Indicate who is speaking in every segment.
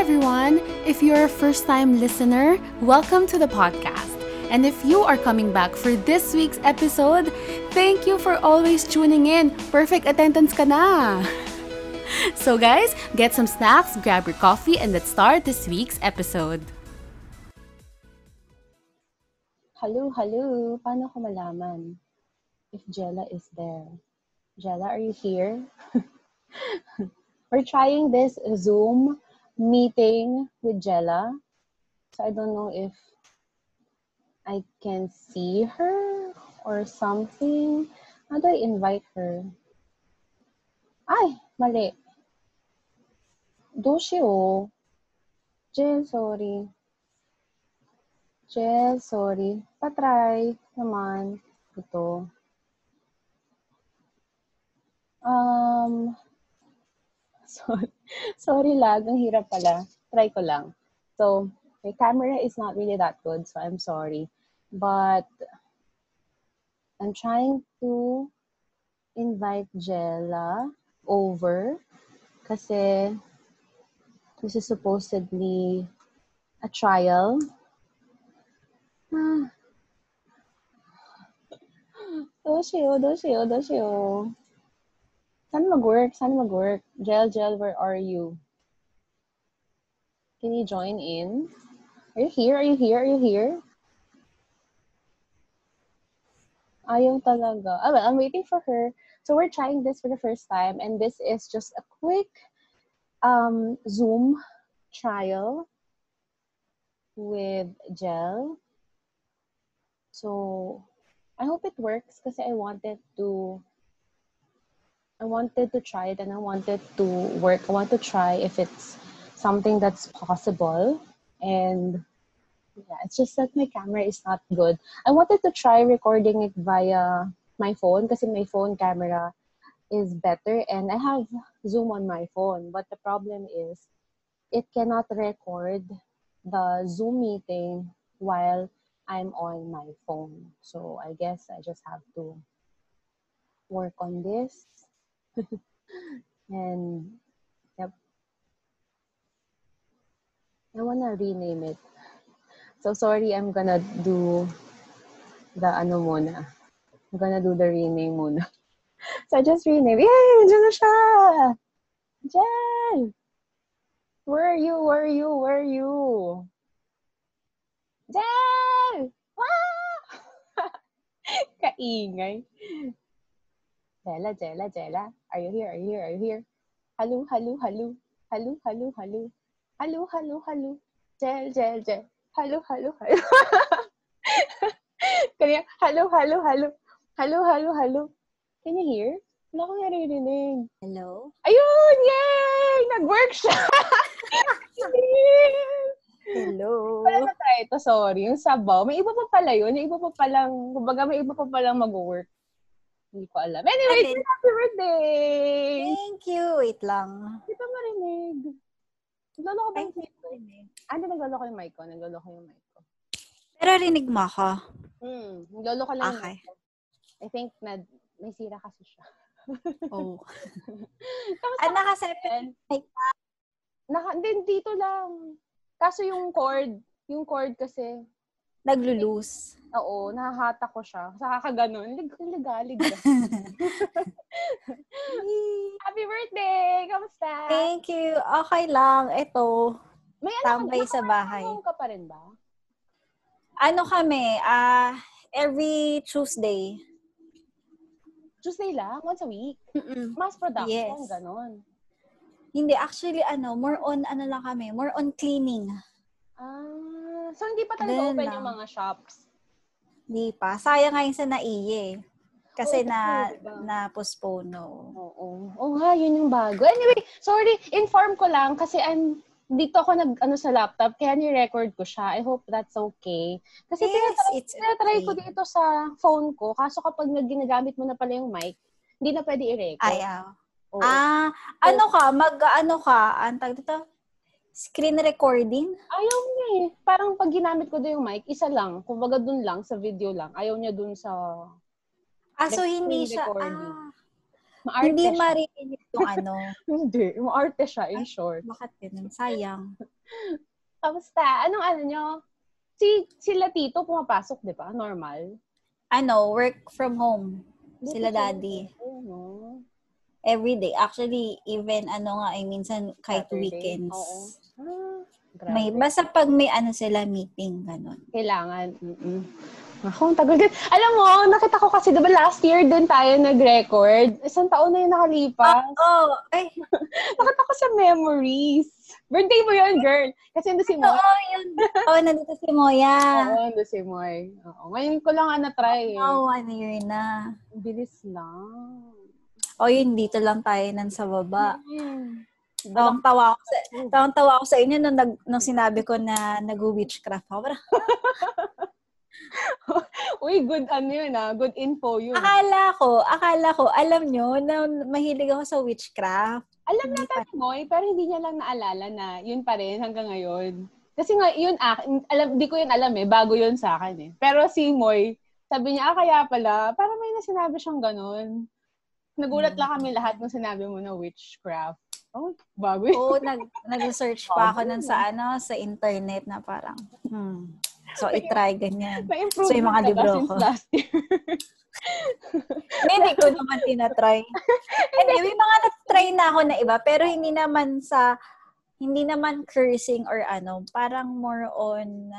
Speaker 1: Everyone. If you're a first time listener, welcome to the podcast. And if you are coming back for this week's episode, thank you for always tuning in. Perfect attendance ka na. So, guys, get some snacks, grab your coffee, and let's start this week's episode.
Speaker 2: Hello, hello. Paano ko malaman if Jella is there? Jella, are you here? We're trying this Zoom meeting with Jella. So I don't know if I can see her or something. How do I invite her? Ay, mali. Doshio. Jill, sorry. Jill, sorry. Patry naman. Ito. Um, sorry. Sorry lag. Ang hirap pala. Try ko lang. So, my camera is not really that good, so I'm sorry. But, I'm trying to invite Jella over kasi this is supposedly a trial. Ah. どうしよう、どうしよう、どうしよう。 Sana mag-work, sana mag-work. Where are you? Can you join in? Are you here? Are you here? Are you here? Ayaw talaga. Ah, well, I'm waiting for her. So we're trying this for the first time, and this is just a quick um, Zoom trial with Gel. So I hope it works because I wanted to I wanted to try it and I wanted to work. I want to try if it's something that's possible. And yeah, it's just that my camera is not good. I wanted to try recording it via my phone because my phone camera is better and I have Zoom on my phone. But the problem is it cannot record the Zoom meeting while I'm on my phone. So I guess I just have to work on this. and yep. I wanna rename it. So sorry, I'm gonna do the ano muna. I'm gonna do the rename muna. So I just renamed. Yay! Siya! Jen! Where are you? Where are you? Where are you? Jen! Kaingay. Jella, Jella, Jella. Are you here? Are you here? Are you here? Hello, hello, hello. Hello, hello, hello. Hello, hello, hello. Jel, Jel, Jel. Hello, hello, hello. Kanya, hello, hello, hello. Hello, hello, hello. Can you hear? Wala akong naririnig.
Speaker 3: Hello?
Speaker 2: Ayun! Yay! Nag-work siya!
Speaker 3: Hello?
Speaker 2: Wala na tayo ito, sorry. Yung sabaw, may iba pa pala yun. Yung iba pa palang, kumbaga may iba pa palang mag-work. Hindi ko alam. Anyway,
Speaker 3: Alin?
Speaker 2: happy birthday!
Speaker 3: Thank you. Wait lang.
Speaker 2: Hindi pa marinig. Naglolo ko ba yung mic ko? Ah, hindi, naglolo ko yung mic ko. Naglolo ko yung mic ko.
Speaker 3: Pero rinig mo ako.
Speaker 2: Hmm, naglolo ko lang
Speaker 3: Okay.
Speaker 2: I think na, may sira kasi siya.
Speaker 3: Oh.
Speaker 2: Kamusta
Speaker 3: Ah, naka
Speaker 2: Jen?
Speaker 3: mic
Speaker 2: Naka, din dito lang. Kaso yung cord, yung cord kasi,
Speaker 3: Naglo-loose.
Speaker 2: oo, nahahata ko siya. Sa kakaganon, lig ligalig. Happy birthday! Kamusta?
Speaker 3: Thank you. Okay lang. Ito.
Speaker 2: May
Speaker 3: tambay
Speaker 2: ka-
Speaker 3: sa bahay.
Speaker 2: nakakasama ka pa rin ba?
Speaker 3: Ano kami? Ah, every Tuesday.
Speaker 2: Tuesday lang? Once a week?
Speaker 3: Mm-mm.
Speaker 2: Mass production?
Speaker 3: Yes.
Speaker 2: Ganon.
Speaker 3: Hindi. Actually, ano, more on, ano lang kami, more on cleaning.
Speaker 2: Ah, so hindi pa talaga
Speaker 3: Ganun
Speaker 2: open
Speaker 3: lang.
Speaker 2: yung mga shops?
Speaker 3: Di pa. Sayang nga yung sa naiye. Kasi
Speaker 2: Oo,
Speaker 3: na,
Speaker 2: diba?
Speaker 3: na-postpone, no.
Speaker 2: Oo. Oo nga, yun yung bago. Anyway, sorry, inform ko lang kasi I'm dito ako nag ano sa laptop kaya ni-record ko siya. I hope that's okay. Kasi
Speaker 3: Yes,
Speaker 2: tinatry,
Speaker 3: it's
Speaker 2: tinatry ko
Speaker 3: okay.
Speaker 2: dito sa phone ko. Kaso kapag nag- ginagamit mo na pala yung mic, hindi na pwede i-record.
Speaker 3: Ayaw.
Speaker 2: Oo.
Speaker 3: Ah, ano ka? Mag, ano ka? Ang tawag dito? Screen recording?
Speaker 2: Ayaw niya eh. Parang pag ginamit ko doon yung mic, isa lang. Kumbaga dun lang, sa video lang. Ayaw niya dun sa...
Speaker 3: Ah, so hindi siya,
Speaker 2: recording.
Speaker 3: ah,
Speaker 2: Maarte
Speaker 3: hindi
Speaker 2: siya.
Speaker 3: marinig yung ano.
Speaker 2: Hindi. Maarte siya, in short.
Speaker 3: Bakit yun? Sayang.
Speaker 2: Kamusta? Anong ano nyo? Si, sila tito pumapasok, di ba? Normal.
Speaker 3: Ano, work from home. Sila daddy.
Speaker 2: No?
Speaker 3: Every day. Actually, even ano nga, ay minsan kahit
Speaker 2: Saturday.
Speaker 3: weekends.
Speaker 2: Oo. Ah, grabe.
Speaker 3: May, basta pag may ano sila meeting, ganun.
Speaker 2: Kailangan. Mm-mm. Ako, ang tagal din. Alam mo, nakita ko kasi, di ba last year din tayo nag-record? Isang taon na yung nakalipas.
Speaker 3: Oh, ay,
Speaker 2: Nakita ko sa memories. Birthday mo yun, girl. Kasi nandun si
Speaker 3: oo,
Speaker 2: Moy.
Speaker 3: yun. Oo, nandito si Moya.
Speaker 2: Oo, nandun si Moy. Oo. Ngayon ko lang nga na-try.
Speaker 3: Oo, one year na.
Speaker 2: Ang Bilis lang.
Speaker 3: O yun, dito lang tayo nan sa baba.
Speaker 2: Hmm.
Speaker 3: Tawang-tawa ako sa, tawang-tawa ako sa inyo nung, nag, nung sinabi ko na nag-witchcraft ako. Parang,
Speaker 2: Uy, good ano yun ah. Good info yun.
Speaker 3: akala ko, akala ko, alam nyo, na mahilig ako sa witchcraft.
Speaker 2: Alam na ni Moy, pero hindi niya lang naalala na yun pa rin hanggang ngayon. Kasi nga, yun, ah, alam, di ko yun alam eh. Bago yun sa akin eh. Pero si Moy, sabi niya, ah, kaya pala, para may nasinabi siyang ganun. Nagulat lang kami lahat nung sinabi mo na witchcraft. Oh, bago yun.
Speaker 3: Oo, nag, nag-search pa ako nun sa, ano, sa internet na parang, hmm. So, itry ganyan. So, yung mga libro ko. Hindi ko naman tinatry. Hindi, may mga na-try na ako na iba, pero hindi naman sa, hindi naman cursing or ano, parang more on,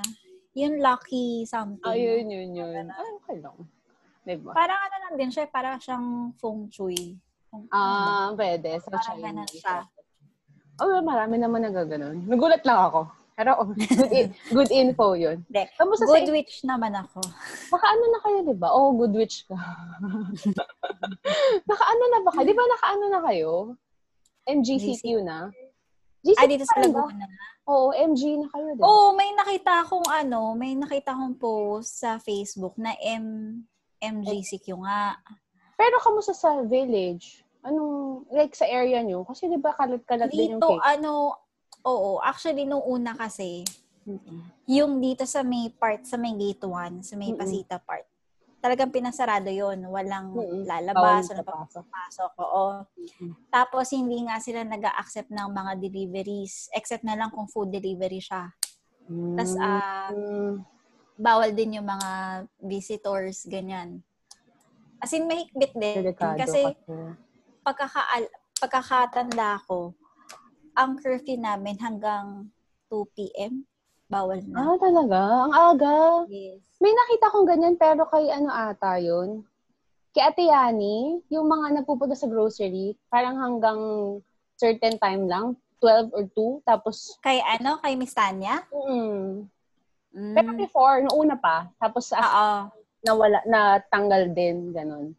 Speaker 3: yung lucky something.
Speaker 2: Ah, yun, yun, yun. Okay lang. Diba?
Speaker 3: Parang ano lang din siya, parang siyang feng shui.
Speaker 2: Ah, pwede. Sa
Speaker 3: Parang ganun
Speaker 2: Chinese.
Speaker 3: siya.
Speaker 2: Oh, marami naman nagaganon. Nagulat lang ako. Pero oh, good, in- good info yun. Kamusta
Speaker 3: Good
Speaker 2: sa
Speaker 3: witch naman ako.
Speaker 2: Naka ano na kayo, di ba? Oh, good witch ka. naka ano na ba kayo? Di ba naka ano na kayo? MGCQ na? GCQ
Speaker 3: Ah, dito sa? Laguna.
Speaker 2: Oo, MG na kayo, di ba?
Speaker 3: Oo, may nakita akong ano, may nakita akong post sa Facebook na M MGCQ nga.
Speaker 2: Pero kamusta sa village? Anong, like sa area nyo? Kasi di ba kalat-kalat din yung
Speaker 3: Dito,
Speaker 2: cake?
Speaker 3: ano, oo, actually, nung una kasi, yung dito sa may part, sa may gate 1, sa may
Speaker 2: Mm-mm.
Speaker 3: Pasita part, talagang pinasarado yon Walang
Speaker 2: Mm-mm.
Speaker 3: lalabas, walang
Speaker 2: papasok.
Speaker 3: Oo.
Speaker 2: Mm-mm.
Speaker 3: Tapos, hindi nga sila nag accept ng mga deliveries, except na lang kung food delivery siya. Tapos, ah,
Speaker 2: Mm.
Speaker 3: bawal din yung mga visitors, ganyan. As in, mahigpit din.
Speaker 2: Delikado
Speaker 3: Kasi,
Speaker 2: kasi.
Speaker 3: Pagkaka pagkakatanda ko, ang curfew namin hanggang 2 p.m. Bawal na.
Speaker 2: Ah, talaga? Ang aga.
Speaker 3: Yes.
Speaker 2: May nakita kong ganyan, pero kay ano ata yun? Kay Ate Yani, yung mga nagpupunta sa grocery, parang hanggang certain time lang, 12 or 2, tapos,
Speaker 3: Kay ano? Kay Miss Tanya?
Speaker 2: mm,
Speaker 3: Mm.
Speaker 2: pero before, noong una pa, tapos as, nawala, natanggal din, ganun.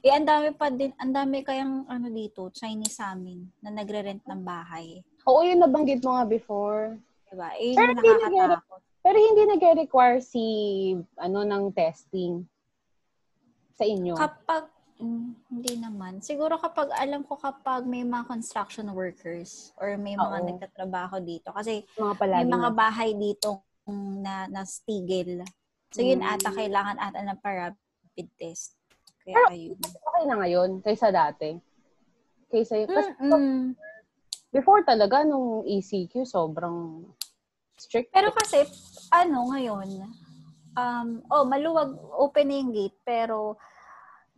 Speaker 3: Eh, ang dami pa din, ang dami kayang ano dito, Chinese sa amin, na nagre-rent ng bahay.
Speaker 2: Oo, yun nabanggit mo nga before.
Speaker 3: Diba? Eh,
Speaker 2: Pero
Speaker 3: yung nakakatakot.
Speaker 2: Pero hindi nag-require si, ano, ng testing sa inyo.
Speaker 3: Kapag, mm, hindi naman. Siguro kapag, alam ko kapag may mga construction workers or may mga
Speaker 2: Oo.
Speaker 3: nagtatrabaho dito. Kasi
Speaker 2: mga
Speaker 3: may mga bahay dito na, na stigil. So, yun
Speaker 2: Mm.
Speaker 3: ata, kailangan ata ng pa-rapid test. Kaya
Speaker 2: Pero,
Speaker 3: ayun.
Speaker 2: Okay na ngayon, kaysa dati. Kaysa, kasi
Speaker 3: Mm-mm.
Speaker 2: before talaga, nung ECQ, sobrang strict.
Speaker 3: Pero kasi, ano ngayon, um, oh, maluwag, open na yung gate, pero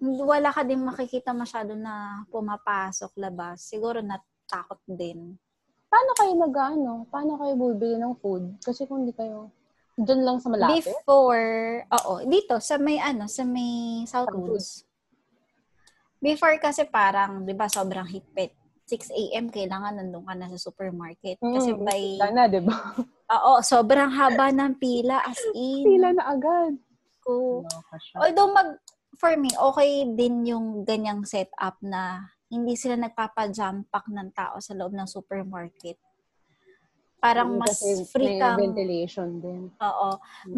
Speaker 3: wala ka din makikita masyado na pumapasok, labas. Siguro natakot din.
Speaker 2: Paano kayo nag ano? Paano kayo bubili ng food? Kasi kung hindi kayo, dyan lang sa malapit.
Speaker 3: Before, oo, dito, sa may ano, sa may Southwoods. Before kasi parang, di ba, sobrang higpit. 6 a.m. kailangan nandun ka na sa supermarket. Kasi
Speaker 2: Mm,
Speaker 3: by,
Speaker 2: Wala na, di ba?
Speaker 3: oo, sobrang haba ng pila as in.
Speaker 2: Pila na agad.
Speaker 3: Ko. Although mag, for me, okay din yung ganyang setup na hindi sila nagpapa-jump pack ng tao sa loob ng supermarket. Parang mas
Speaker 2: Kasi
Speaker 3: free kang,
Speaker 2: ventilation din.
Speaker 3: oo,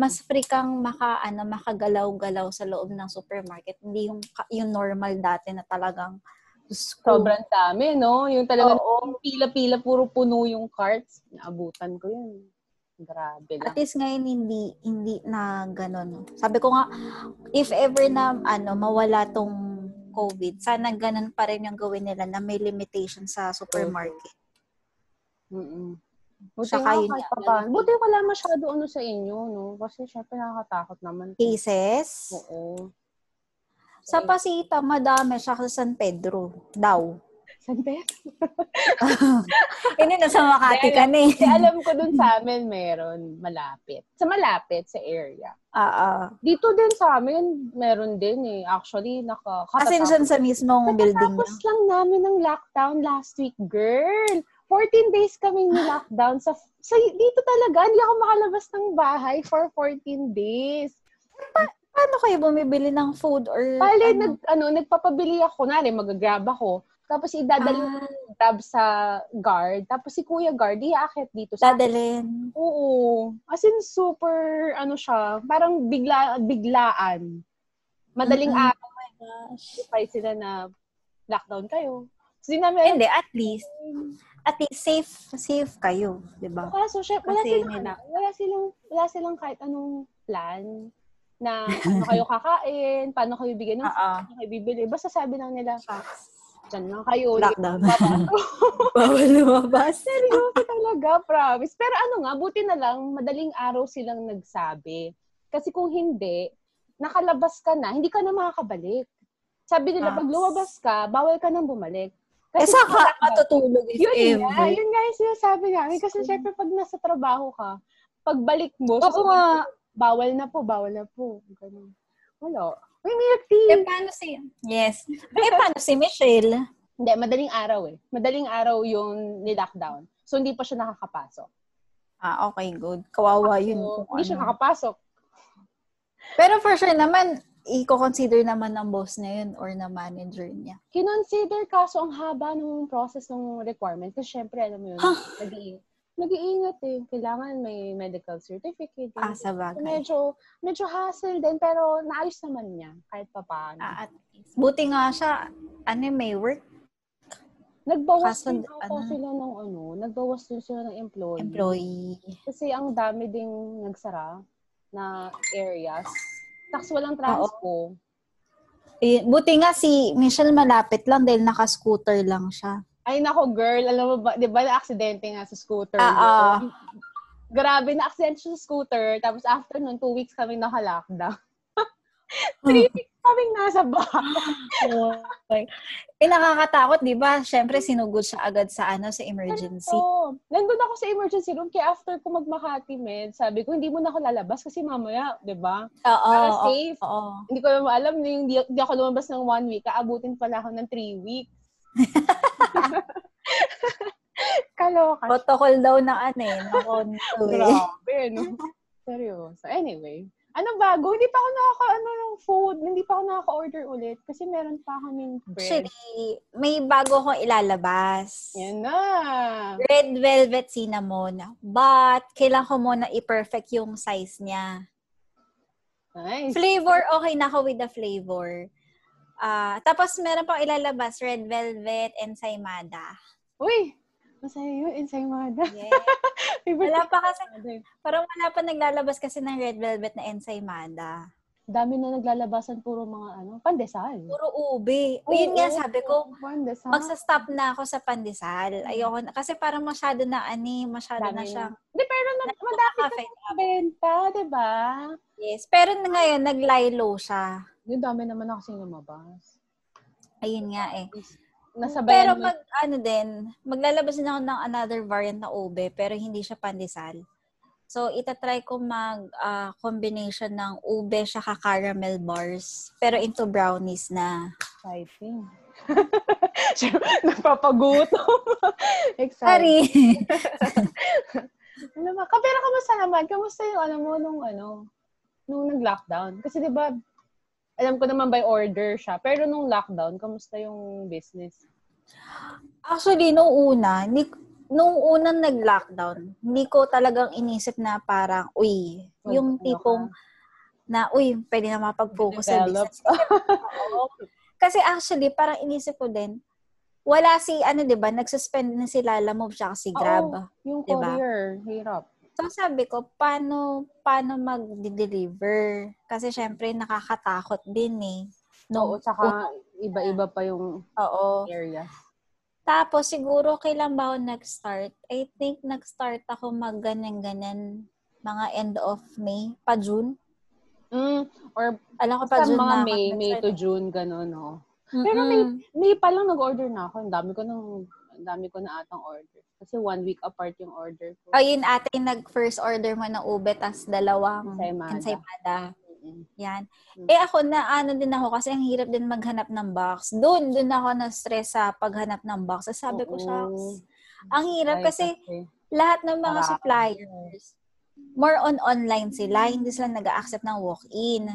Speaker 3: mas free kang maka, ano, makagalaw-galaw sa loob ng supermarket. Hindi yung, yung normal dati na talagang ko.
Speaker 2: Sobrang dami, no? Yung talaga,
Speaker 3: Oo.
Speaker 2: pila-pila, puro puno yung carts. Naabutan ko yun. Grabe lang.
Speaker 3: At least ngayon hindi hindi na ganun. Sabi ko nga if ever na ano mawala tong COVID, sana ganun pa rin yung gawin nila na may limitation sa supermarket.
Speaker 2: Mm-mm. Buti
Speaker 3: Saka yun
Speaker 2: kahit. Buti wala masyado ano sa inyo, no? Kasi syempre nakakatakot naman.
Speaker 3: Cases?
Speaker 2: Oo.
Speaker 3: Sa Pasita, madami siya sa San Pedro daw.
Speaker 2: San Pedro?
Speaker 3: Hindi, nasa Makati ka na eh.
Speaker 2: Alam ko dun sa amin meron malapit. Sa malapit, sa area.
Speaker 3: Oo.
Speaker 2: Dito din sa amin, meron din eh. Actually, naka,
Speaker 3: As in, dyan sa mismong building
Speaker 2: Tapos
Speaker 3: niya.
Speaker 2: lang namin ng lockdown last week, girl. 14 days kaming ni-lockdown. Sa, sa, dito talaga, hindi ako makalabas ng bahay for 14 days.
Speaker 3: Paano kayo bumibili ng food or
Speaker 2: Bale,
Speaker 3: ano?
Speaker 2: nag, ano, nagpapabili ako. Nari, mag-grab ako. Tapos idadali
Speaker 3: Ah.
Speaker 2: grab sa guard. Tapos si Kuya Guard, iaakit dito sa
Speaker 3: dadalhin?
Speaker 2: Oo. As in, super, ano siya, parang bigla, biglaan. Madaling
Speaker 3: Mm-mm.
Speaker 2: araw,
Speaker 3: Gosh.
Speaker 2: notify sila na lockdown kayo. Namin,
Speaker 3: Hindi, at least, at least safe, safe kayo, di ba?
Speaker 2: kaso, syempre, wala
Speaker 3: Kasi
Speaker 2: silang,
Speaker 3: nila-
Speaker 2: ano, wala silang, wala silang kahit anong plan na ano kayo kakain, paano kayo bigyan ng
Speaker 3: Oo.
Speaker 2: paano kayo bibili. Basta sabi lang nila, dyan lang kayo.
Speaker 3: Lockdown.
Speaker 2: kayo
Speaker 3: Bawal lumabas.
Speaker 2: Seryoso talaga, promise. Pero ano nga, buti na lang, madaling araw silang nagsabi. Kasi kung hindi, nakalabas ka na, hindi ka na makakabalik. Sabi nila,
Speaker 3: Ah.
Speaker 2: pag lumabas ka, bawal ka nang bumalik.
Speaker 3: Eh, saka matutulog if
Speaker 2: yun nga,
Speaker 3: ever.
Speaker 2: yun nga yung sinasabi namin. Kasi syempre, pag nasa trabaho ka, pagbalik mo,
Speaker 3: Oo
Speaker 2: sasabihin
Speaker 3: nga.
Speaker 2: bawal na po, bawal na po. Ganun. Wala. May milk
Speaker 3: Eh,
Speaker 2: tea.
Speaker 3: paano si... Yes. Eh, paano si Michelle?
Speaker 2: Hindi, madaling araw eh. Madaling araw yung ni-lockdown. So, hindi pa siya nakakapasok.
Speaker 3: Ah, okay, good. Kawawa yun.
Speaker 2: So,
Speaker 3: kung
Speaker 2: hindi siya
Speaker 3: ano.
Speaker 2: nakapasok.
Speaker 3: Pero for sure naman, i-consider naman ng boss na yun or na manager niya.
Speaker 2: kinonsider kaso ang haba ng process ng requirement kasi syempre alam mo yun nag-i- nag-iingat eh kailangan may medical certificate
Speaker 3: Ah, sa
Speaker 2: So,
Speaker 3: bagay.
Speaker 2: medyo medyo hassle din pero naayos naman niya kahit pa paano
Speaker 3: Ah, at least. Buti nga siya, ano may work
Speaker 2: nagbawas
Speaker 3: kaso,
Speaker 2: din ata
Speaker 3: ano?
Speaker 2: sila ng ano nagbawas din sila ng employee,
Speaker 3: employee.
Speaker 2: kasi ang dami ding nagsara na areas tax walang transpo
Speaker 3: Eh, buti nga si Michelle malapit lang dahil naka-scooter lang siya.
Speaker 2: Ay nako girl, alam mo ba, 'di ba na-aksidente nga sa scooter?
Speaker 3: Ah, ah.
Speaker 2: yun? Grabe na aksidente sa scooter. Tapos after nun, two weeks kami naka-lockdown. Three weeks kaming nasa bahay.
Speaker 3: Okay. Eh, nakakatakot, di ba? Siyempre, sinugod siya agad sa ano sa emergency.
Speaker 2: So, nandun ako sa emergency room. Kaya after ko magmakati med, sabi ko, hindi mo na ako lalabas kasi mamaya, 'di ba?
Speaker 3: Oo.
Speaker 2: Para safe.
Speaker 3: Oo.
Speaker 2: Hindi ko naman alam na hindi, hindi ako lumabas ng one week. Aabutin pala ako ng three weeks. Kaloka.
Speaker 3: Protocol daw ng ano eh. eh.
Speaker 2: Grabe, no? Seryoso. Anyway, ano bago? Hindi pa ako nakaka, ano, ng food. Hindi pa ako nakaka-order ulit kasi meron pa kaming bread.
Speaker 3: Actually, may bago akong ilalabas.
Speaker 2: Yan na.
Speaker 3: Red velvet cinnamon. But, kailangan ko muna i-perfect yung size niya.
Speaker 2: Nice.
Speaker 3: Flavor, okay na ako with the flavor. Ah, tapos meron pang ilalabas, red velvet ensaymada.
Speaker 2: Uy, masaya yun, ensaymada.
Speaker 3: Yes.
Speaker 2: Favorite
Speaker 3: Wala pa kasi,
Speaker 2: ensaymada.
Speaker 3: parang wala pa naglalabas kasi ng red velvet na ensaymada.
Speaker 2: Dami na naglalabasan puro mga ano, pandesal.
Speaker 3: Puro ube. O yun nga, sabi ko,
Speaker 2: pandesal.
Speaker 3: magsa-stop na ako sa pandesal. Ayoko na, kasi parang masyado na ani, masyado
Speaker 2: Dami
Speaker 3: na siyang
Speaker 2: Di, pero na, madami
Speaker 3: cafe.
Speaker 2: na benta, di ba?
Speaker 3: Yes. Pero ngayon, nag-lilo siya.
Speaker 2: Yung dami naman ako kasing lumabas.
Speaker 3: Ayun nga eh.
Speaker 2: Nasabayan
Speaker 3: Pero
Speaker 2: mo-
Speaker 3: mag, ano din, maglalabas din ako ng another variant na ube, pero hindi siya pandesal. So, itatry ko mag ah, combination ng ube siya caramel bars, pero into brownies na.
Speaker 2: Exciting. Nagpapagutom. Exciting.
Speaker 3: Sorry!
Speaker 2: Ano ba? Ka- Pero kamusta naman? Kamusta yung ano mo nung ano, nung nag-lockdown? Kasi di ba, alam ko naman by order siya. Pero nung lockdown, kamusta yung business?
Speaker 3: Actually, nung una, hindi, nung unang nag-lockdown, hindi ko talagang inisip na parang, uy, yung
Speaker 2: Ano
Speaker 3: tipong na, uy, pwede na mapag-focus sa business. Kasi actually, parang inisip ko din, wala si, ano, di ba, nagsuspend na si Lala Move siya si Grab.
Speaker 2: Oo, yung
Speaker 3: Diba?
Speaker 2: courier, hirap.
Speaker 3: So, sabi ko, paano, paano mag-deliver? Kasi, syempre, nakakatakot din eh.
Speaker 2: Oo,
Speaker 3: Nung,
Speaker 2: tsaka Iba-iba pa yung
Speaker 3: Oo.
Speaker 2: area.
Speaker 3: Tapos, siguro, kailan ba ako nag-start? I think nag-start ako mag-ganyan-ganyan mga end of May, pa June.
Speaker 2: Mm, or
Speaker 3: Alam ko pa June
Speaker 2: mga
Speaker 3: na
Speaker 2: May, May to June, gano'n, no? Pero may,
Speaker 3: Mm-mm.
Speaker 2: May pa lang nag-order na ako. Ang dami ko nang, ang dami ko na atang order. Kasi one week apart yung order ko.
Speaker 3: Ayun, ate, nag-first order mo ng ube, tas dalawang
Speaker 2: Ensaymada.
Speaker 3: ensaymada. Yan.
Speaker 2: Mm.
Speaker 3: Eh ako na ano din ako kasi ang hirap din maghanap ng box. Doon, doon ako na-stress sa paghanap ng box. So, sabi ko, shucks. Ang hirap
Speaker 2: Ay,
Speaker 3: kasi
Speaker 2: kasi,
Speaker 3: lahat ng mga
Speaker 2: Marami.
Speaker 3: suppliers, more on online sila. Hindi sila nag-accept ng walk-in.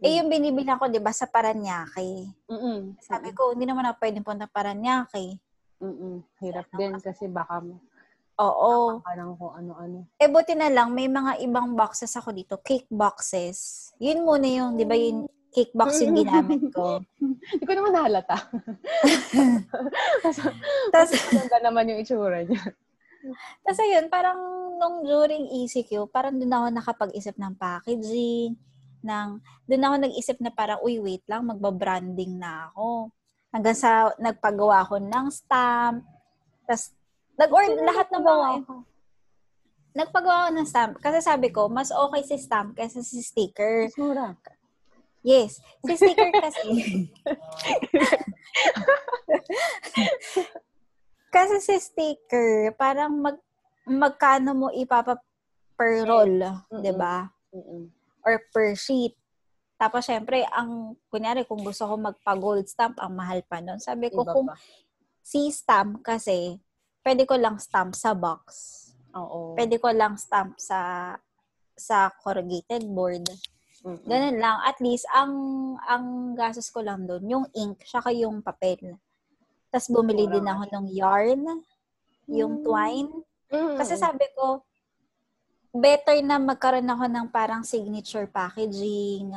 Speaker 3: Eh, yung binibila ko, di ba, sa Paranaque.
Speaker 2: Mm-mm.
Speaker 3: Sabi ko, hindi naman ako pwedeng punta Paranaque.
Speaker 2: Mm-mm. Hirap din kasi baka
Speaker 3: Oo.
Speaker 2: parang kung ano-ano.
Speaker 3: Eh, buti na lang, may mga ibang boxes ako dito. Cake boxes. Yun muna yung, di ba, yung cake box yung ginamit ko.
Speaker 2: Hindi ko naman nahalata.
Speaker 3: Tapos,
Speaker 2: Maganda naman yung itsura niya.
Speaker 3: Tapos ayun, parang nung during ECQ, parang doon ako nakapag-isip ng packaging, ng, doon ako nag-isip na parang, uy, wait lang, magbabranding na ako. Hanggang sa nagpagawa ako ng stamp. Tapos, nag-order lahat ng mga, nagpagawa ako ng stamp. Kasi sabi ko, mas okay si stamp kaysa si sticker.
Speaker 2: Mas mura.
Speaker 3: Yes. Si sticker kasi. kasi si sticker, parang mag, magkano mo ipapa per roll,
Speaker 2: Mm-mm.
Speaker 3: 'di ba?
Speaker 2: Mm-mm.
Speaker 3: Or per sheet. Tapos syempre, ang kunyari kung gusto ko magpa-gold stamp, ang mahal pa nun. Sabi ko
Speaker 2: Iba
Speaker 3: kung
Speaker 2: pa.
Speaker 3: si stamp kasi, pwede ko lang stamp sa box.
Speaker 2: Oo.
Speaker 3: Pwede ko lang stamp sa sa corrugated board.
Speaker 2: Mm-mm.
Speaker 3: Ganun lang. At least, ang ang gastos ko lang doon, yung ink, saka yung papel. Tapos bumili
Speaker 2: Mura
Speaker 3: din ako ng yarn, yung
Speaker 2: Mm.
Speaker 3: twine. Kasi sabi ko, better na magkaroon ako ng parang signature packaging.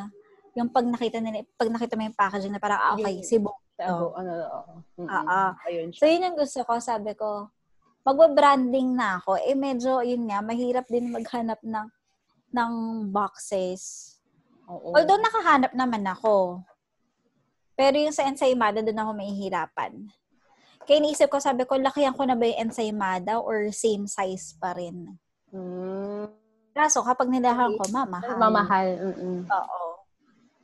Speaker 3: Yung pag nakita nila, pag nakita mo yung packaging na parang, ah, okay,
Speaker 2: Yung-
Speaker 3: si Bo.
Speaker 2: Ano, ano, oo.
Speaker 3: Ah, ah.
Speaker 2: Ayun
Speaker 3: So, yun yung gusto ko. Sabi ko, magwa-branding na ako. Eh, medyo, yun nga, mahirap din maghanap ng, ng boxes.
Speaker 2: Oo.
Speaker 3: Although nakahanap naman ako. Pero yung sa ensaymada, doon ako mahihirapan. Kaya iniisip ko, sabi ko, lakihan ko na ba yung ensaymada or same size pa rin?
Speaker 2: Mm.
Speaker 3: Kaso, kapag nilahan ko, mamahal.
Speaker 2: Mamahal. Mm-mm.
Speaker 3: Oo.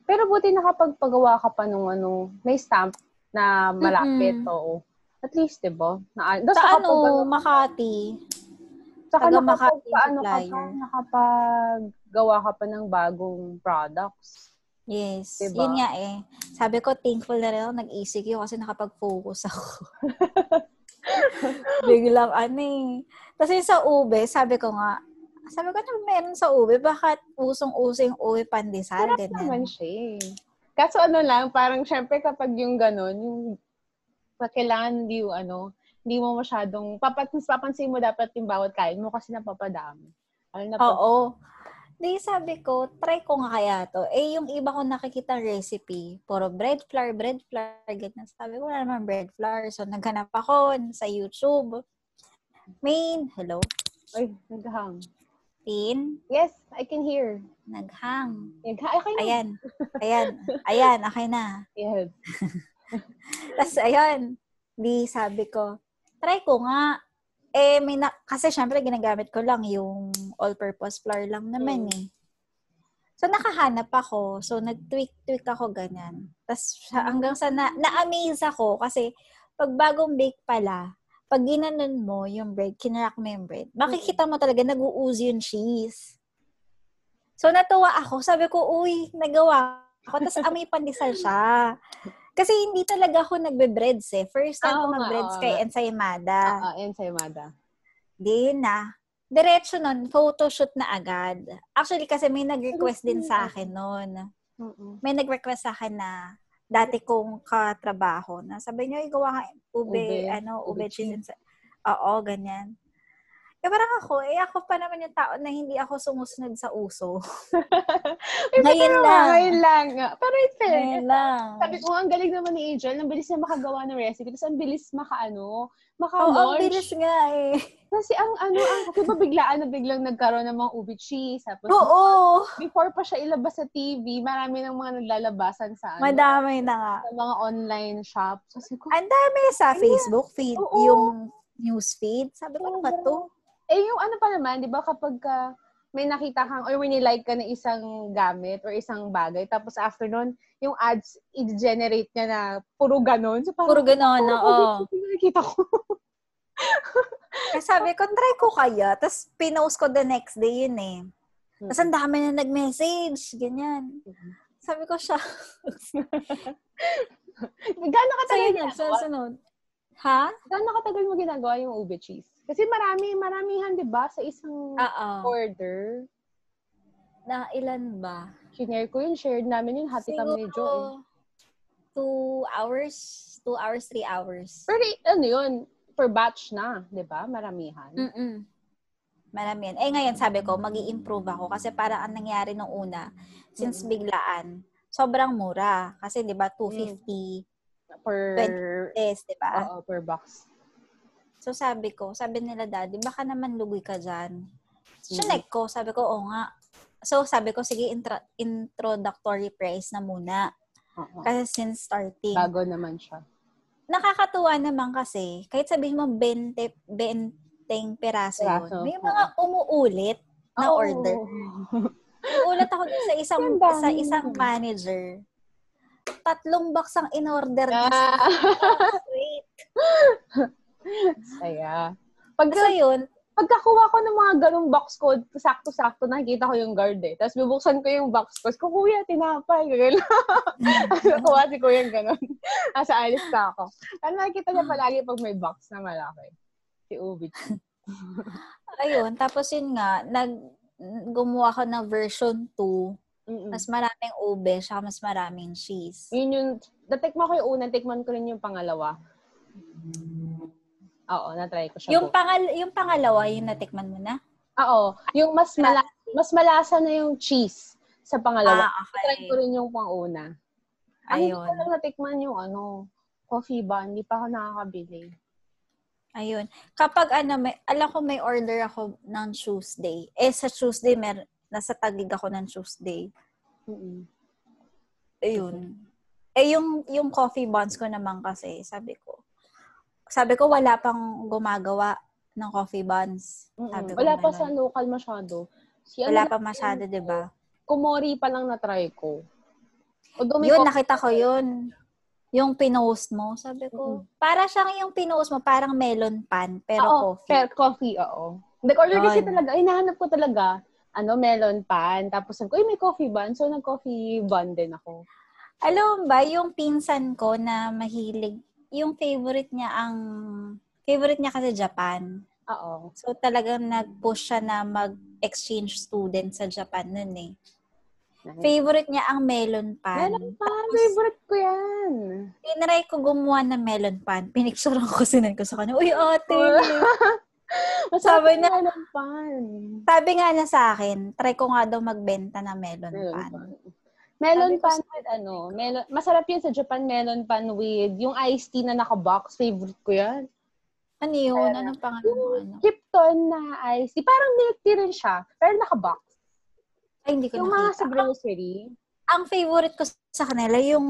Speaker 2: Pero buti nakapagpagawa ka pa nung ano, may stamp na malapit,
Speaker 3: Mm-mm.
Speaker 2: oo. At least, di ba? Na, doon
Speaker 3: Sa ano,
Speaker 2: kapag-
Speaker 3: Makati.
Speaker 2: Saka
Speaker 3: taga Makati
Speaker 2: paano ka pa, nakapaggawa ka pa ng bagong products.
Speaker 3: Yes.
Speaker 2: Diba?
Speaker 3: Yun nga eh. Sabi ko, thankful na rin ako nag-ECQ kasi nakapag-focus ako. Biglang ano eh. Kasi sa ube, sabi ko nga, sabi ko na meron sa ube, bakit usong-uso yung ube pandesal?
Speaker 2: Sarap
Speaker 3: Ganyan.
Speaker 2: naman siya eh. Kaso ano lang, parang syempre kapag yung gano'n, yung kailangan hindi yung ano, hindi mo masyadong, papat, mas papansin mo dapat yung bawat kain mo kasi napapadami. Ano na
Speaker 3: Oo. Di sabi ko, try ko nga kaya to. Eh, yung iba ko nakikita recipe, puro bread flour, bread flour, ganyan. Sabi ko, wala naman bread flour. So, naghanap ako sa YouTube. Main, hello?
Speaker 2: Ay, naghang.
Speaker 3: Tin,
Speaker 2: Yes, I can hear.
Speaker 3: naghang.
Speaker 2: Nagha- okay na.
Speaker 3: Ayan. Ayan. Ayan, okay na.
Speaker 2: Yes.
Speaker 3: Tapos, ayan. Di sabi ko, try ko nga. Eh, may na, kasi syempre ginagamit ko lang yung all-purpose flour lang naman
Speaker 2: Mm.
Speaker 3: eh. So, nakahanap ako. So, nag-tweak-tweak ako ganyan. Tapos, hanggang sa na, na-amaze ako kasi pag bagong bake pala, pag ginanon mo yung bread, kinarak mo yung bread, makikita mo talaga nag-uuzi yung cheese. So, natuwa ako. Sabi ko, uy, nagawa ako. Tapos, amoy pandesal siya. Kasi hindi talaga ako nagbe-breads eh. First time
Speaker 2: Oo
Speaker 3: ko
Speaker 2: nga,
Speaker 3: mag-breads
Speaker 2: oo
Speaker 3: kay. Ensaymada.
Speaker 2: Ah, ah, ensaymada.
Speaker 3: Di na. Diretso nun, photoshoot na agad. Actually, kasi may nag-request din sa akin nun. May nag-request sa akin na dati kong katrabaho na sabi niyo, igawa ka ube,
Speaker 2: Ube,
Speaker 3: ano,
Speaker 2: ube
Speaker 3: ube, cheese. sa- Oo, ganyan. Eh, parang ako, eh, ako pa naman yung tao na hindi ako sumusunod sa uso.
Speaker 2: Ay,
Speaker 3: Ngayon lang.
Speaker 2: Ngayon lang. Pero in fairness,
Speaker 3: Ngayon lang.
Speaker 2: sabi ko, ang galing naman ni Angel, ang bilis niya makagawa ng recipe, tapos ang bilis makaano,
Speaker 3: Oo, ang
Speaker 2: maka-launch.
Speaker 3: bilis nga eh.
Speaker 2: Kasi ang ano, ang, di ba biglaan na biglang nagkaroon ng mga ubi cheese. Tapos,
Speaker 3: Oo.
Speaker 2: before pa siya ilabas sa TV, marami ng mga naglalabasan sa ano,
Speaker 3: Madami na nga.
Speaker 2: sa mga online shops. Kasi ko,
Speaker 3: Ang dami sa Facebook feed,
Speaker 2: Oo.
Speaker 3: yung news feed. Sabi ko, ano ba to?
Speaker 2: eh yung ano pa naman, di ba kapag ka may nakita kang or may nilike ka na isang gamit or isang bagay, tapos after nun, yung ads, i-generate niya na puro ganon. So, parang,
Speaker 3: Puro gano'n,
Speaker 2: "Oh,
Speaker 3: oo.
Speaker 2: cheese, nakikita ko.
Speaker 3: Kaya sabi ko, try ko kaya. Tapos pinost ko the next day yun eh. Tapos ang dami na nag-message. Ganyan. Sabi ko siya.
Speaker 2: Gano'ng
Speaker 3: So
Speaker 2: katagal
Speaker 3: yun,
Speaker 2: ginagawa?
Speaker 3: nagsasunod. Ha?
Speaker 2: Gano'ng katagal mo ginagawa yung ube cheese? Kasi marami, maramihan, di ba, sa isang
Speaker 3: Oo.
Speaker 2: order.
Speaker 3: Na ilan ba?
Speaker 2: Shinare ko yun, shared namin yun, hati kami ni Jo. eh.
Speaker 3: Siguro, two hours, two hours, three hours.
Speaker 2: Pero ano yun, per batch na, di ba? Maramihan.
Speaker 3: Mm-mm. Marami yan. Eh ngayon, sabi ko, mag improve ako kasi para ang nangyari nung una, since
Speaker 2: Mm.
Speaker 3: biglaan, sobrang mura. Kasi, di ba, 250
Speaker 2: Per,
Speaker 3: is, di ba?
Speaker 2: oo, per box.
Speaker 3: So, sabi ko, sabi nila, daddy, baka naman lugi ka dyan. So,
Speaker 2: Mm.
Speaker 3: ko, sabi ko, oo nga. So, sabi ko, sige, intra- introductory price na muna.
Speaker 2: Oo.
Speaker 3: Kasi since starting.
Speaker 2: Bago naman siya.
Speaker 3: Nakakatuwa naman kasi, kahit sabihin mo 20, 20 peraso yun,
Speaker 2: Peraso,
Speaker 3: may
Speaker 2: oo.
Speaker 3: mga umuulit na
Speaker 2: Oo.
Speaker 3: order. Ulat ako sa isang sa isang manager. Tatlong box ang in-order niya.
Speaker 2: Ah.
Speaker 3: Wait.
Speaker 2: Saya. Pag,
Speaker 3: So yun,
Speaker 2: pagkakuha ko ng mga ganong box code, sakto-sakto, nakikita ko yung guard eh. Tapos bubuksan ko yung box code. Ko, kuya, tinapay. Nakuha si kuya yung ganon. Asa alis na ako. Ano nakikita niya palagi pag may box na malaki. Si Ubi.
Speaker 3: ayun. Tapos yun nga, nag, gumawa ko ng version 2.
Speaker 2: Mm-mm.
Speaker 3: Mas maraming ube, saka mas maraming cheese.
Speaker 2: Yun yung, natikman ko yung una, tikman ko rin yung pangalawa. Oo, na-try ko siya.
Speaker 3: Yung, pangal yung pangalawa, yung natikman mo na?
Speaker 2: Oo, yung mas mala mas malasa na yung cheese sa pangalawa.
Speaker 3: Ah,
Speaker 2: Try ko
Speaker 3: okay.
Speaker 2: rin yung pang-una. Ang hindi ko
Speaker 3: Ayun.
Speaker 2: lang natikman yung ano, coffee bun. Hindi pa ako nakakabili.
Speaker 3: Ayun. Kapag ano, may, alam ko may order ako ng Tuesday. Eh, sa Tuesday, mer nasa tagig ako ng Tuesday.
Speaker 2: Mm-mm.
Speaker 3: Ayun. Eh, yung, yung coffee buns ko naman kasi, sabi ko, sabi ko, wala pang gumagawa ng coffee buns. Sabi ko
Speaker 2: Wala pa sa local masyado. Si ano
Speaker 3: Wala pa masyado, di ba?
Speaker 2: Kumori pa lang na-try ko. Although
Speaker 3: Yun,
Speaker 2: coffee-
Speaker 3: nakita ko yun. Yung pinost mo. Sabi ko, para siyang yung pinost mo, parang melon pan, pero
Speaker 2: Oo,
Speaker 3: coffee.
Speaker 2: Pero coffee, oo. Nag-order kasi talaga, ay nahanap ko talaga, ano, melon pan. Tapos sabi ko, ay, may coffee bun. So, nag-coffee bun din ako.
Speaker 3: Alam ba, yung pinsan ko na mahilig, yung favorite niya ang, favorite niya kasi Japan.
Speaker 2: Oo.
Speaker 3: So talagang nag-push siya na mag-exchange student sa Japan nun eh.
Speaker 2: Nice.
Speaker 3: Favorite niya ang melon pan.
Speaker 2: Melon pan, favorite ko yan.
Speaker 3: Tinry ko gumawa ng melon pan. Pinicturean ko, sinan ko sa kanya, Uy, ate!
Speaker 2: Masarap
Speaker 3: Sabi
Speaker 2: yung
Speaker 3: niya-
Speaker 2: melon pan.
Speaker 3: Sabi nga niya sa akin, try ko nga daw magbenta ng melon
Speaker 2: Melon
Speaker 3: pan.
Speaker 2: pan. Melon pan with ano, melon, masarap yun sa Japan, melon pan with yung iced tea na naka-box. Favorite ko yan.
Speaker 3: Ano yun? Anong pangalan mo? Ano?
Speaker 2: Lipton na iced tea. Parang milk tea rin siya, pero naka-box.
Speaker 3: Ay, hindi ko
Speaker 2: Yung mga
Speaker 3: nakita.
Speaker 2: sa grocery.
Speaker 3: Ang favorite ko sa kanila, yung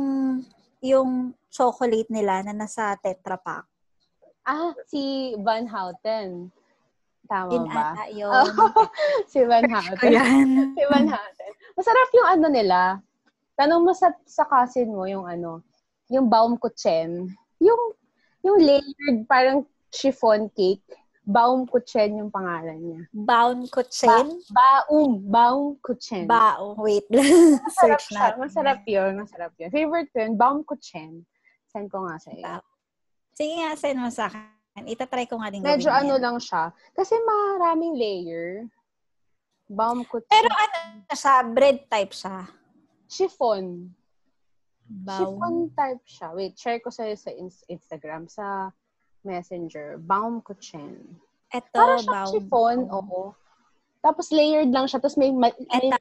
Speaker 3: yung chocolate nila na nasa Tetra Pak.
Speaker 2: Ah, si Van Houten. Tama
Speaker 3: Yun
Speaker 2: ba?
Speaker 3: ata yun.
Speaker 2: si Van Houten. Si Van Houten. Masarap yung ano nila. Tanong mo sa, sa cousin mo yung ano, yung Baumkuchen. Yung, yung layered parang chiffon cake. Baumkuchen yung pangalan niya.
Speaker 3: Bound Kuchen?
Speaker 2: Baum, Baumkuchen.
Speaker 3: Bao. Wait Search
Speaker 2: siya.
Speaker 3: natin.
Speaker 2: Masarap yun. Masarap yun. Favorite ko yun, Baumkuchen. Send ko nga sa iyo.
Speaker 3: Sige nga, send mo sa akin. Itatry ko nga din
Speaker 2: Medyo ano
Speaker 3: yan.
Speaker 2: lang siya. Kasi maraming layer. Baumkuchen.
Speaker 3: Pero ano siya, bread type siya.
Speaker 2: Chiffon.
Speaker 3: Bao.
Speaker 2: Chiffon type siya. Wait, share ko sa'yo sa ins- Instagram, sa Messenger. Baumkuchen.
Speaker 3: Ito,
Speaker 2: Para siyang
Speaker 3: bao.
Speaker 2: chiffon, oo. Tapos layered lang siya. Tapos may, ma- may
Speaker 3: Ito,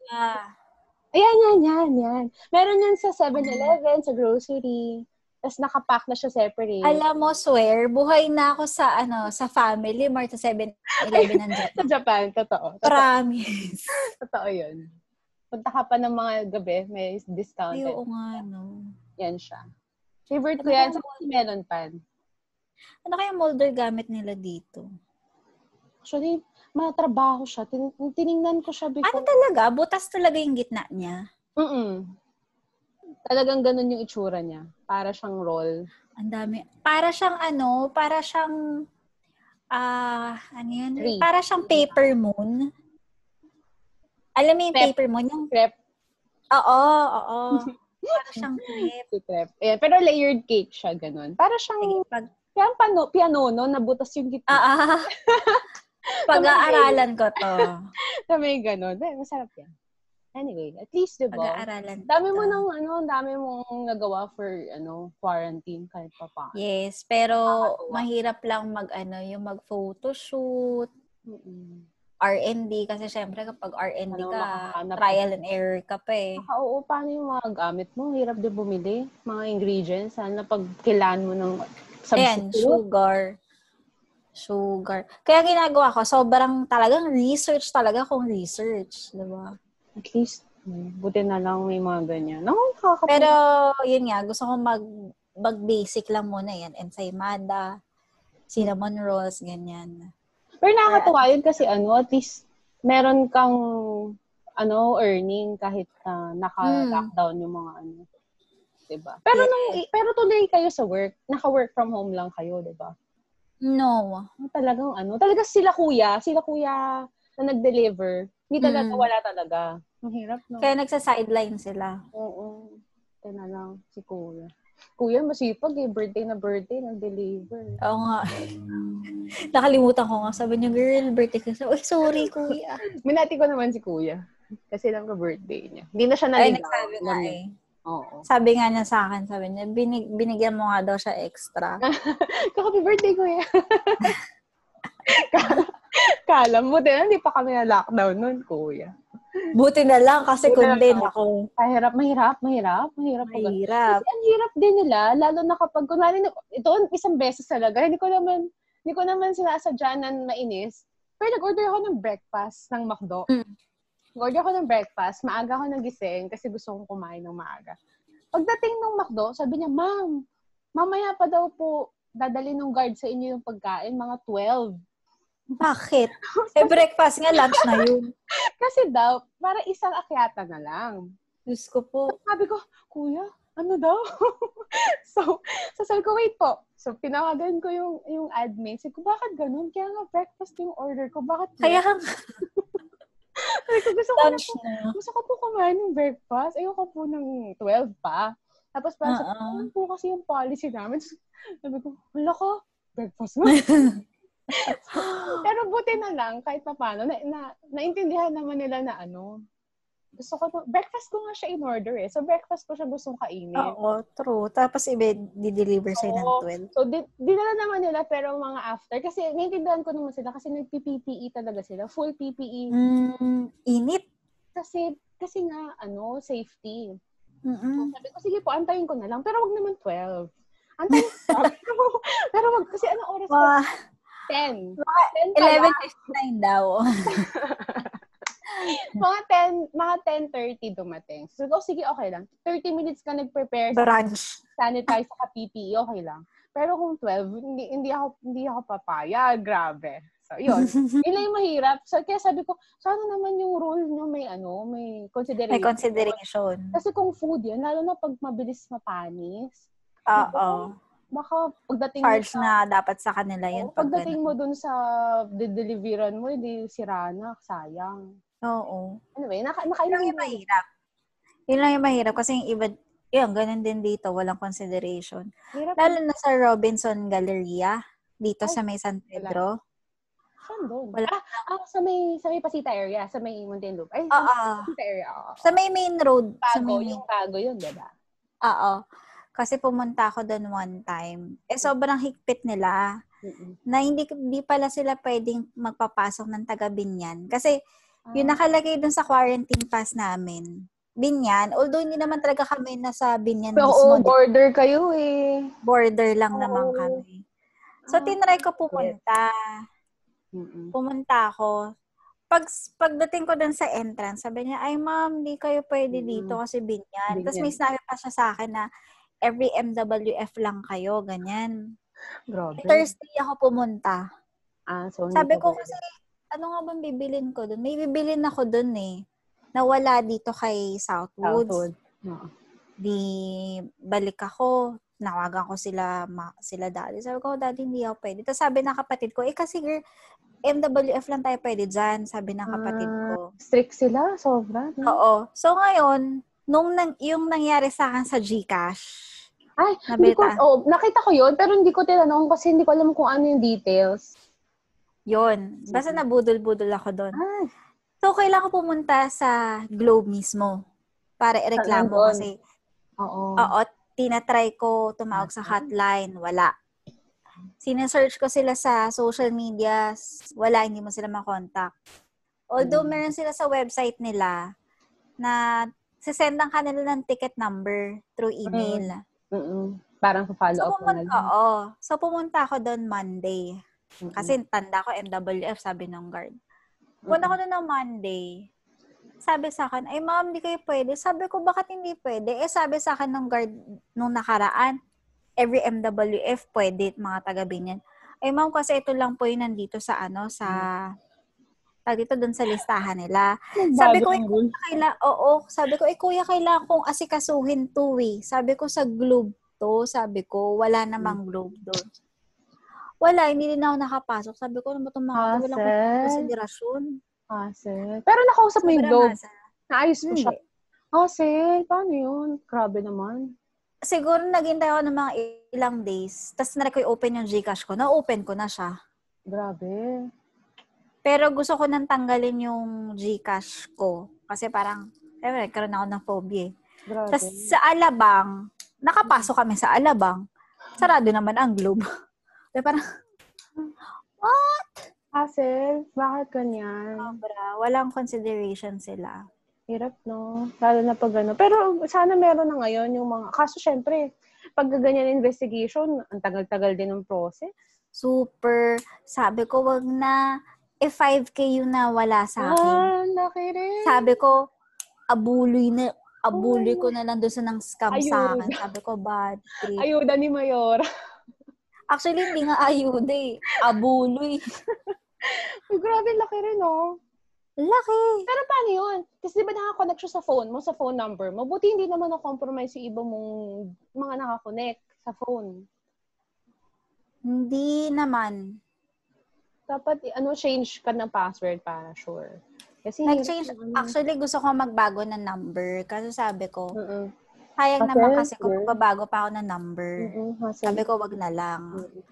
Speaker 2: ayan, yan, yan, yan. Meron yan sa 7-Eleven, sa grocery. Tapos nakapack na siya separate.
Speaker 3: Alam mo, swear, buhay na ako sa, ano, sa family mart sa 7-Eleven ng
Speaker 2: sa Japan, totoo. Totoo,
Speaker 3: Promise.
Speaker 2: totoo yun. Punta ka pa ng mga gabi, may discount.
Speaker 3: Ay, oo nga, no.
Speaker 2: Yan siya. Favorite ko
Speaker 3: Ano
Speaker 2: yan
Speaker 3: kaya
Speaker 2: sa melon pan.
Speaker 3: Ano kaya molder gamit nila dito?
Speaker 2: Actually, matrabaho siya. Tin- tiningnan ko siya
Speaker 3: Ano
Speaker 2: before.
Speaker 3: talaga? Butas talaga yung gitna niya.
Speaker 2: Mm Talagang ganun yung itsura niya. Para siyang roll.
Speaker 3: Ang dami. Para siyang ano, para siyang, ah, ano yun?
Speaker 2: Tree.
Speaker 3: Para siyang paper moon. Alam mo yung
Speaker 2: Crepe.
Speaker 3: paper moon? Yung,
Speaker 2: Crepe.
Speaker 3: oo, oo. para siyang crepe.
Speaker 2: Si crepe. Ayan, pero layered cake siya, ganun. Para siyang,
Speaker 3: Sige, pag,
Speaker 2: kaya pano, piano, no? Nabutas yung gitna.
Speaker 3: ah, ah. Pag-aaralan ko to.
Speaker 2: Na may ganun. Eh, masarap yan. Anyway, at least, di ba?
Speaker 3: Pag-aaralan
Speaker 2: Dami mo nang, ano, dami mong nagawa for, ano, quarantine kahit pa pa.
Speaker 3: Yes, pero
Speaker 2: Nakakatuwa.
Speaker 3: mahirap lang mag ano, yung mag photoshoot,
Speaker 2: Mm-mm.
Speaker 3: R&D kasi syempre kapag R&D
Speaker 2: Ano,
Speaker 3: ka,
Speaker 2: makahanap
Speaker 3: trial and error ka pa eh.
Speaker 2: Saka, oo, paano yung mga gamit mo? Hirap din bumili. Mga ingredients. Sana pag kailangan mo ng
Speaker 3: Ayan,
Speaker 2: substitute.
Speaker 3: sugar. Sugar. Kaya ginagawa ko, sobrang talagang research talaga kung research, di ba?
Speaker 2: At least, buti na lang may mga ganyan. No, nakakatawa.
Speaker 3: Pero, yun nga, gusto ko mag, mag-basic lang muna yan. Ensaymada, cinnamon rolls, ganyan.
Speaker 2: Pero nakakatuwa yun kasi ano, at least meron kang ano, earning kahit na naka-lockdown yung mga ano. 'Di ba? Pero nung pero tuloy kayo sa work, naka-work from home lang kayo, 'di ba?
Speaker 3: No.
Speaker 2: Talagang ano, talaga sila kuya, sila kuya na nag-deliver. Hindi talaga
Speaker 3: Mm.
Speaker 2: wala talaga. Ang hirap, no?
Speaker 3: Kaya nagsa-sideline sila.
Speaker 2: Oo. Ito na lang si kuya. Kuya, masipag eh. Birthday na birthday, nag-deliver.
Speaker 3: Oo nga. Nakalimutan ko nga. Sabi niya, girl, birthday ka. Uy, sorry, kuya.
Speaker 2: Minati ko naman si kuya. Kasi lang ka birthday niya. Hindi na siya
Speaker 3: Ay,
Speaker 2: naligaw.
Speaker 3: nagsabi nga eh.
Speaker 2: Oo.
Speaker 3: Sabi nga niya sa akin, sabi niya, binig, binigyan mo nga daw siya extra.
Speaker 2: Happy birthday, kuya. Kala, kala mo din, hindi pa kami na-lockdown nun, kuya.
Speaker 3: Buti na lang kasi
Speaker 2: lang.
Speaker 3: ako.
Speaker 2: Mahirap, mahirap, mahirap, mahirap.
Speaker 3: Mahirap.
Speaker 2: Kasi ang hirap din nila, lalo na kapag, kunwari, ito isang beses talaga, hindi ko naman, hindi ko naman sinasadya na mainis. Pero nag-order ako ng breakfast ng McDo.
Speaker 3: Mm.
Speaker 2: Nag-order ako ng breakfast, maaga ako nagising kasi gusto kong kumain ng maaga. Pagdating ng McDo, sabi niya, Ma'am, mamaya pa daw po dadali ng guard sa inyo yung pagkain, mga 12.
Speaker 3: Bakit? Eh, breakfast nga, lunch na yun.
Speaker 2: Kasi daw, para isang akyata na lang.
Speaker 3: Diyos ko po.
Speaker 2: Sabi ko, kuya, ano daw? so, so sabi ko, wait po. So, pinawagan ko yung, yung admin. Sabi ko, bakit ganun? Kaya nga breakfast yung order ko. Bakit
Speaker 3: Kaya nga,
Speaker 2: sabi ko, gusto ko, na po,
Speaker 3: na.
Speaker 2: gusto ko po kumain ng breakfast. Ayoko po ng 12 pa. Tapos parang sabi ko,
Speaker 3: Oo.
Speaker 2: ano po kasi yung policy namin. Sabi ko, wala ko, breakfast mo. Pero buti na lang, kahit pa paano, na, na, naintindihan naman nila na ano, gusto ko to, breakfast ko nga siya in order eh. So, breakfast ko siya gustong kainin.
Speaker 3: Oo, true. Tapos ibe, di-deliver sa'yo ng
Speaker 2: Oo.
Speaker 3: 12.
Speaker 2: So, di, dinala naman nila, pero mga after, kasi naiintindihan ko naman sila, kasi nag-PPE talaga sila, full PPE.
Speaker 3: Mm, init.
Speaker 2: Kasi, kasi nga, ano, safety. So,
Speaker 3: Mm-mm.
Speaker 2: sabi ko, sige po, antayin ko na lang, pero wag naman 12. Antayin ko, pero, pero wag, kasi anong oras ko?
Speaker 3: Wow.
Speaker 2: 10. 10 pa lang.
Speaker 3: 11.59 daw.
Speaker 2: mga 10, mga 10.30 dumating. So, oh, sige, okay lang. 30 minutes ka nag-prepare
Speaker 3: Brunch.
Speaker 2: sanitize sa PPE, okay lang. Pero kung 12, hindi, hindi ako, hindi ako papaya. Grabe. So, yun. yun lang yung mahirap. So, kaya sabi ko, sana naman yung rule nyo may, ano, may consideration.
Speaker 3: May consideration.
Speaker 2: Kasi kung food yan, lalo na pag mabilis mapanis,
Speaker 3: Oo.
Speaker 2: Baka pagdating
Speaker 3: Charge
Speaker 2: mo sa,
Speaker 3: na dapat sa kanila yun.
Speaker 2: Oo,
Speaker 3: Pag
Speaker 2: pagdating
Speaker 3: ganun.
Speaker 2: mo dun sa de-deliveran mo, hindi sira na, sayang.
Speaker 3: Oo.
Speaker 2: Anyway, naka,
Speaker 3: Yun lang yung mahirap. Yun lang yung mahirap kasi yung iba, yun, ganun din dito, walang consideration.
Speaker 2: Hirap
Speaker 3: Lalo na sa Robinson Galleria, dito
Speaker 2: Ay,
Speaker 3: sa may San Pedro.
Speaker 2: Saan doon?
Speaker 3: Wala.
Speaker 2: Ah, ah, sa may, sa may Pasita area, sa may Muntinlupa. Ay, sa Pasita area, oo.
Speaker 3: Sa may main road. Sa
Speaker 2: Bago,
Speaker 3: may main
Speaker 2: yung bago yun, diba?
Speaker 3: Oo. Kasi pumunta ako doon one time. Eh, sobrang higpit nila
Speaker 2: Mm-mm.
Speaker 3: na hindi, hindi pala sila pwedeng magpapasok ng taga Binyan. Kasi yung
Speaker 2: Ah,
Speaker 3: nakalagay doon sa quarantine pass namin, Binyan. Although hindi naman talaga kami nasa Binyan
Speaker 2: Pero
Speaker 3: mismo.
Speaker 2: oo,
Speaker 3: di-
Speaker 2: border kayo eh.
Speaker 3: border lang naman
Speaker 2: Oo.
Speaker 3: kami. So,
Speaker 2: Ah,
Speaker 3: tinry ko pumunta.
Speaker 2: Mm-mm.
Speaker 3: Pumunta ako. Pag, pagdating ko dun sa entrance, sabi niya, ay ma'am, di kayo pwede
Speaker 2: Mm.
Speaker 3: dito kasi binyan. Tapos
Speaker 2: Binyan.
Speaker 3: may sinabi pa siya sa akin na every MWF lang kayo, ganyan.
Speaker 2: Grabe.
Speaker 3: Thursday ako pumunta.
Speaker 2: Ah, so
Speaker 3: Sabi ko kasi, ano nga bang bibilin ko dun? May bibilin ako dun eh. Nawala dito kay Southwoods.
Speaker 2: Southwood. Oo.
Speaker 3: Di balik ako. Nawagan ko sila, ma, sila daddy. Sabi ko, daddy, hindi ako pwede. Tapos sabi ng kapatid ko, eh kasi MWF lang tayo pwede dyan, sabi ng kapatid
Speaker 2: Ah.
Speaker 3: ko.
Speaker 2: Strict sila, sobra. no?
Speaker 3: Oo. So ngayon, nung nang, yung nangyari sa akin sa Gcash,
Speaker 2: Ay, hindi ko,
Speaker 3: Nabita.
Speaker 2: oh, nakita ko yun, pero hindi ko tinanong kasi hindi ko alam kung ano yung details.
Speaker 3: yun. Basta
Speaker 2: Mhm.
Speaker 3: nabudol-budol ako doon.
Speaker 2: Ah,
Speaker 3: So, kailangan ko pumunta sa Globe mismo para ireklamo kasi,
Speaker 2: oo.
Speaker 3: oo, tinatry ko tumawag sa hotline, wala. Sinesearch ko sila sa social media, wala, hindi mo sila makontakt. Although
Speaker 2: Mm.
Speaker 3: meron sila sa website nila na sisendan ka nila ng ticket number through email.
Speaker 2: Mm-mm. Parang follow
Speaker 3: So,
Speaker 2: up na
Speaker 3: pumunta,
Speaker 2: lang.
Speaker 3: oo. So, pumunta ako doon Monday.
Speaker 2: Mm-mm.
Speaker 3: Kasi tanda ko MWF, sabi ng guard. Punta ko doon ng Monday. Sabi sa akin, ay ma'am, di kayo pwede. Sabi ko, bakit hindi pwede? Eh, sabi sa akin ng guard nung nakaraan, every MWF pwede, mga taga Binyan. Ay ma'am, kasi ito lang po yung nandito sa ano, sa, tag dito doon sa listahan nila. Sabi ko, eh, kaila, oo, sabi ko, eh kuya, kailangan kong asikasuhin to eh. Sabi ko, sa Globe to, sabi ko, wala namang Globe doon. Wala, hindi din ako nakapasok. Sabi ko, ano ba itong mga to? Wala akong konsiderasyon.
Speaker 2: Hassle. Pero nakausap mo yung globe. Naayos mo siya.
Speaker 3: Hindi.
Speaker 2: Hassle. Paano yun? Grabe naman.
Speaker 3: Siguro naghintay ako ng mga ilang days. Tapos na ko i-open yung Gcash ko. Na-open ko na siya.
Speaker 2: Grabe.
Speaker 3: Pero gusto ko nang tanggalin yung Gcash ko. Kasi parang, eh, nagkaroon ako ng phobia eh.
Speaker 2: Grabe.
Speaker 3: Tapos sa Alabang, nakapasok kami sa Alabang. Sarado naman ang Globe. Di parang,
Speaker 2: Hassle. Bakit ganyan?
Speaker 3: sobra. Walang consideration sila.
Speaker 2: Hirap, no? Lalo na pag ano. Pero sana meron na ngayon yung mga... Kaso syempre, pag ganyan investigation, ang tagal-tagal din ng process.
Speaker 3: Super. Sabi ko, wag na. Eh, 5K yung nawala sa akin.
Speaker 2: Ah, laki rin.
Speaker 3: Sabi ko, abuloy na, abuloy ko na lang doon sa nang scam sa
Speaker 2: Ayun.
Speaker 3: akin. Sabi ko, bad trip.
Speaker 2: Ayuda ni Mayor.
Speaker 3: Actually, hindi nga ayuda eh. Abuloy.
Speaker 2: Grabe, laki rin, no?
Speaker 3: Laki.
Speaker 2: Pero paano yun? Kasi di ba nakakonect siya sa phone mo, sa phone number mo? Buti hindi naman na-compromise yung iba mong mga nakakonect sa phone.
Speaker 3: Hindi naman.
Speaker 2: Dapat, ano, change ka ng password para sure. Kasi,
Speaker 3: Nag-change. Actually, gusto ko magbago ng number. Kasi sabi ko,
Speaker 2: Mm-mm.
Speaker 3: sayang
Speaker 2: Hassle,
Speaker 3: naman kasi kung magbabago pa ako ng number.
Speaker 2: Hassle.
Speaker 3: Sabi ko, wag na lang.
Speaker 2: Mm-mm.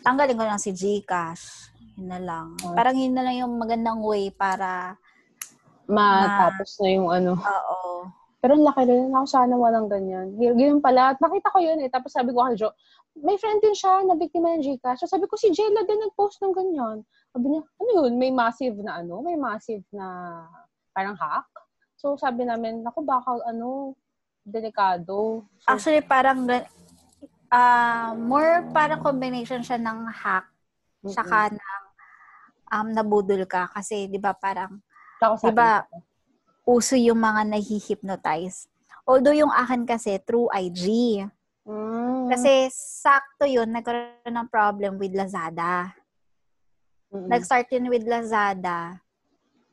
Speaker 3: Tanggalin ko lang si Gcash. Yun na lang.
Speaker 2: Ah.
Speaker 3: Parang yun na lang yung magandang way para,
Speaker 2: Matapos na yung ano.
Speaker 3: oo.
Speaker 2: Pero ang laki rin. Ako sana walang ganyan. Ganyan pala. At nakita ko yun eh. Tapos sabi ko kay Jo, may friend din siya na biktima ng Gcash. So sabi ko, si Jella din nag-post ng ganyan. Sabi niya, ano yun? May massive na ano? May massive na parang hack? So sabi namin, naku baka ano, delikado. So,
Speaker 3: Actually, parang, ah more parang combination siya ng hack
Speaker 2: mm-mm.
Speaker 3: tsaka ng um, nabudol ka. Kasi, di ba, parang, di ba, uso yung mga nahihypnotize. Although yung akin kasi, through IG.
Speaker 2: Mm,
Speaker 3: Kasi, sakto yun, nagkaroon ng problem with Lazada.
Speaker 2: mm-mm.
Speaker 3: Nag-start yun with Lazada.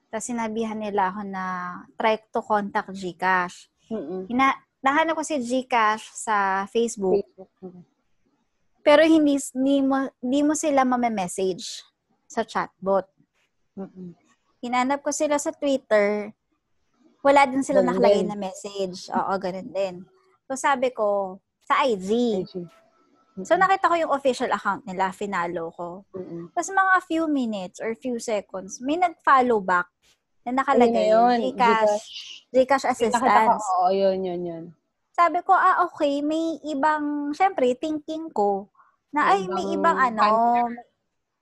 Speaker 3: Tapos sinabihan nila ako na try to contact Gcash.
Speaker 2: Mm-mm.
Speaker 3: Hina, nahanap ko si Gcash sa Facebook.
Speaker 2: Facebook.
Speaker 3: Pero hindi, hindi, mo, hindi mo sila mame-message sa chatbot.
Speaker 2: Mm-mm.
Speaker 3: Hinanap ko sila sa Twitter. Wala din sila
Speaker 2: Ganun
Speaker 3: nakalagay
Speaker 2: din.
Speaker 3: na message. Oo, ganun din. So sabi ko, sa IG.
Speaker 2: IG.
Speaker 3: So nakita ko yung official account nila, finalo ko.
Speaker 2: Mm-mm.
Speaker 3: Tapos mga few minutes or few seconds, may nag-follow back na nakalagay,
Speaker 2: yun,
Speaker 3: Gcash, Gcash assistance.
Speaker 2: oo, yun, yun, yun.
Speaker 3: Sabi ko, ah, okay, may ibang, syempre, thinking ko, na ay, may
Speaker 2: Ibang
Speaker 3: ano,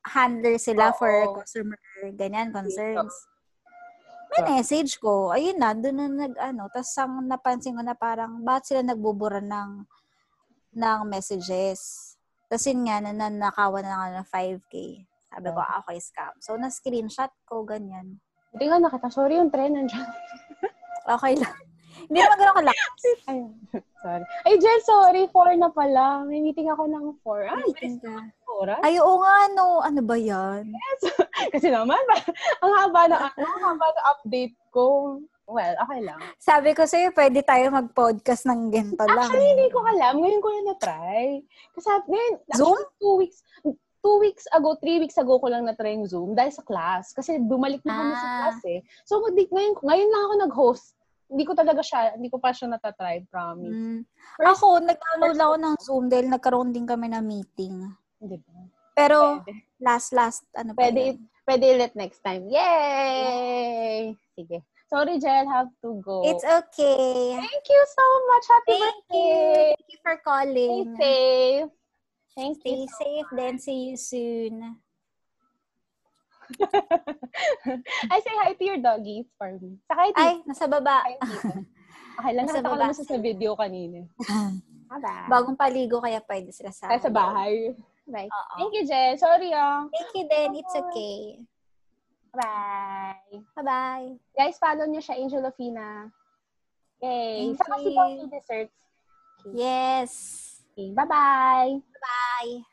Speaker 3: handler sila
Speaker 2: Oo.
Speaker 3: for customer, ganyan, concerns. May message ko. Ayun na, doon na nag, ano, tapos ang napansin ko na parang, bakit sila nagbubura ng, ng messages? Tapos yun nga, na, nanakawan na nga ng 5K. Sabi ko, ah, okay, scam. So, na-screenshot ko, ganyan.
Speaker 2: Hindi nga nakita. Sorry yung tren nandiyan.
Speaker 3: Okay lang. Hindi naman ganun kalakas.
Speaker 2: Ayun. sorry. Ay, Jel, sorry. Four na pala. May meeting ako ng four. Ay,
Speaker 3: Meeting ka.
Speaker 2: oras.
Speaker 3: Ay, oo nga, no. Ano ba yan?
Speaker 2: Kasi naman, ang haba na, ano, ang haba na update ko. Well, okay lang.
Speaker 3: Sabi ko sa'yo, pwede tayo mag-podcast ng ganito lang.
Speaker 2: Actually, hindi ko alam. Ngayon ko na na-try. Kasi ngayon,
Speaker 3: Zoom?
Speaker 2: two weeks, two weeks ago, three weeks ago ko lang na-try yung Zoom dahil sa class. Kasi bumalik na kami sa
Speaker 3: Ah.
Speaker 2: class eh. So, ngayon, ngayon lang ako nag-host. Hindi ko talaga siya, hindi ko pa siya natatry, promise.
Speaker 3: Mm.
Speaker 2: First,
Speaker 3: Ako, nag-download ako ng Zoom dahil nagkaroon din kami ng meeting.
Speaker 2: Hindi ba?
Speaker 3: Pero,
Speaker 2: Pwede.
Speaker 3: last, last, ano pa
Speaker 2: Pwede,
Speaker 3: yun?
Speaker 2: pwede ulit next time. Yay! Sige. Sorry, Jel, have to go.
Speaker 3: It's okay.
Speaker 2: Thank you so much. Happy
Speaker 3: Thank
Speaker 2: birthday.
Speaker 3: you. Thank you for
Speaker 2: Stay
Speaker 3: calling.
Speaker 2: safe. Thank
Speaker 3: Stay
Speaker 2: you.
Speaker 3: safe, then see you soon.
Speaker 2: I say hi to your doggies for me. Saka.
Speaker 3: Ay, nasa baba.
Speaker 2: Okay lang,
Speaker 3: Nasa
Speaker 2: ko
Speaker 3: baba.
Speaker 2: siya sa video kanina.
Speaker 3: Bagong paligo, kaya pwede sila sa
Speaker 2: Kaya sa bahay. Right.
Speaker 3: Oo.
Speaker 2: Thank you, Jen. Sorry, ah.
Speaker 3: Thank you din. It's okay.
Speaker 2: Bye.
Speaker 3: Bye-bye.
Speaker 2: Guys, follow niyo siya, Angel Ofina. Yay.
Speaker 3: Thank
Speaker 2: Saka si
Speaker 3: you.
Speaker 2: Poppy Desserts.
Speaker 3: Yes.
Speaker 2: Okay, bye-bye.
Speaker 3: Bye.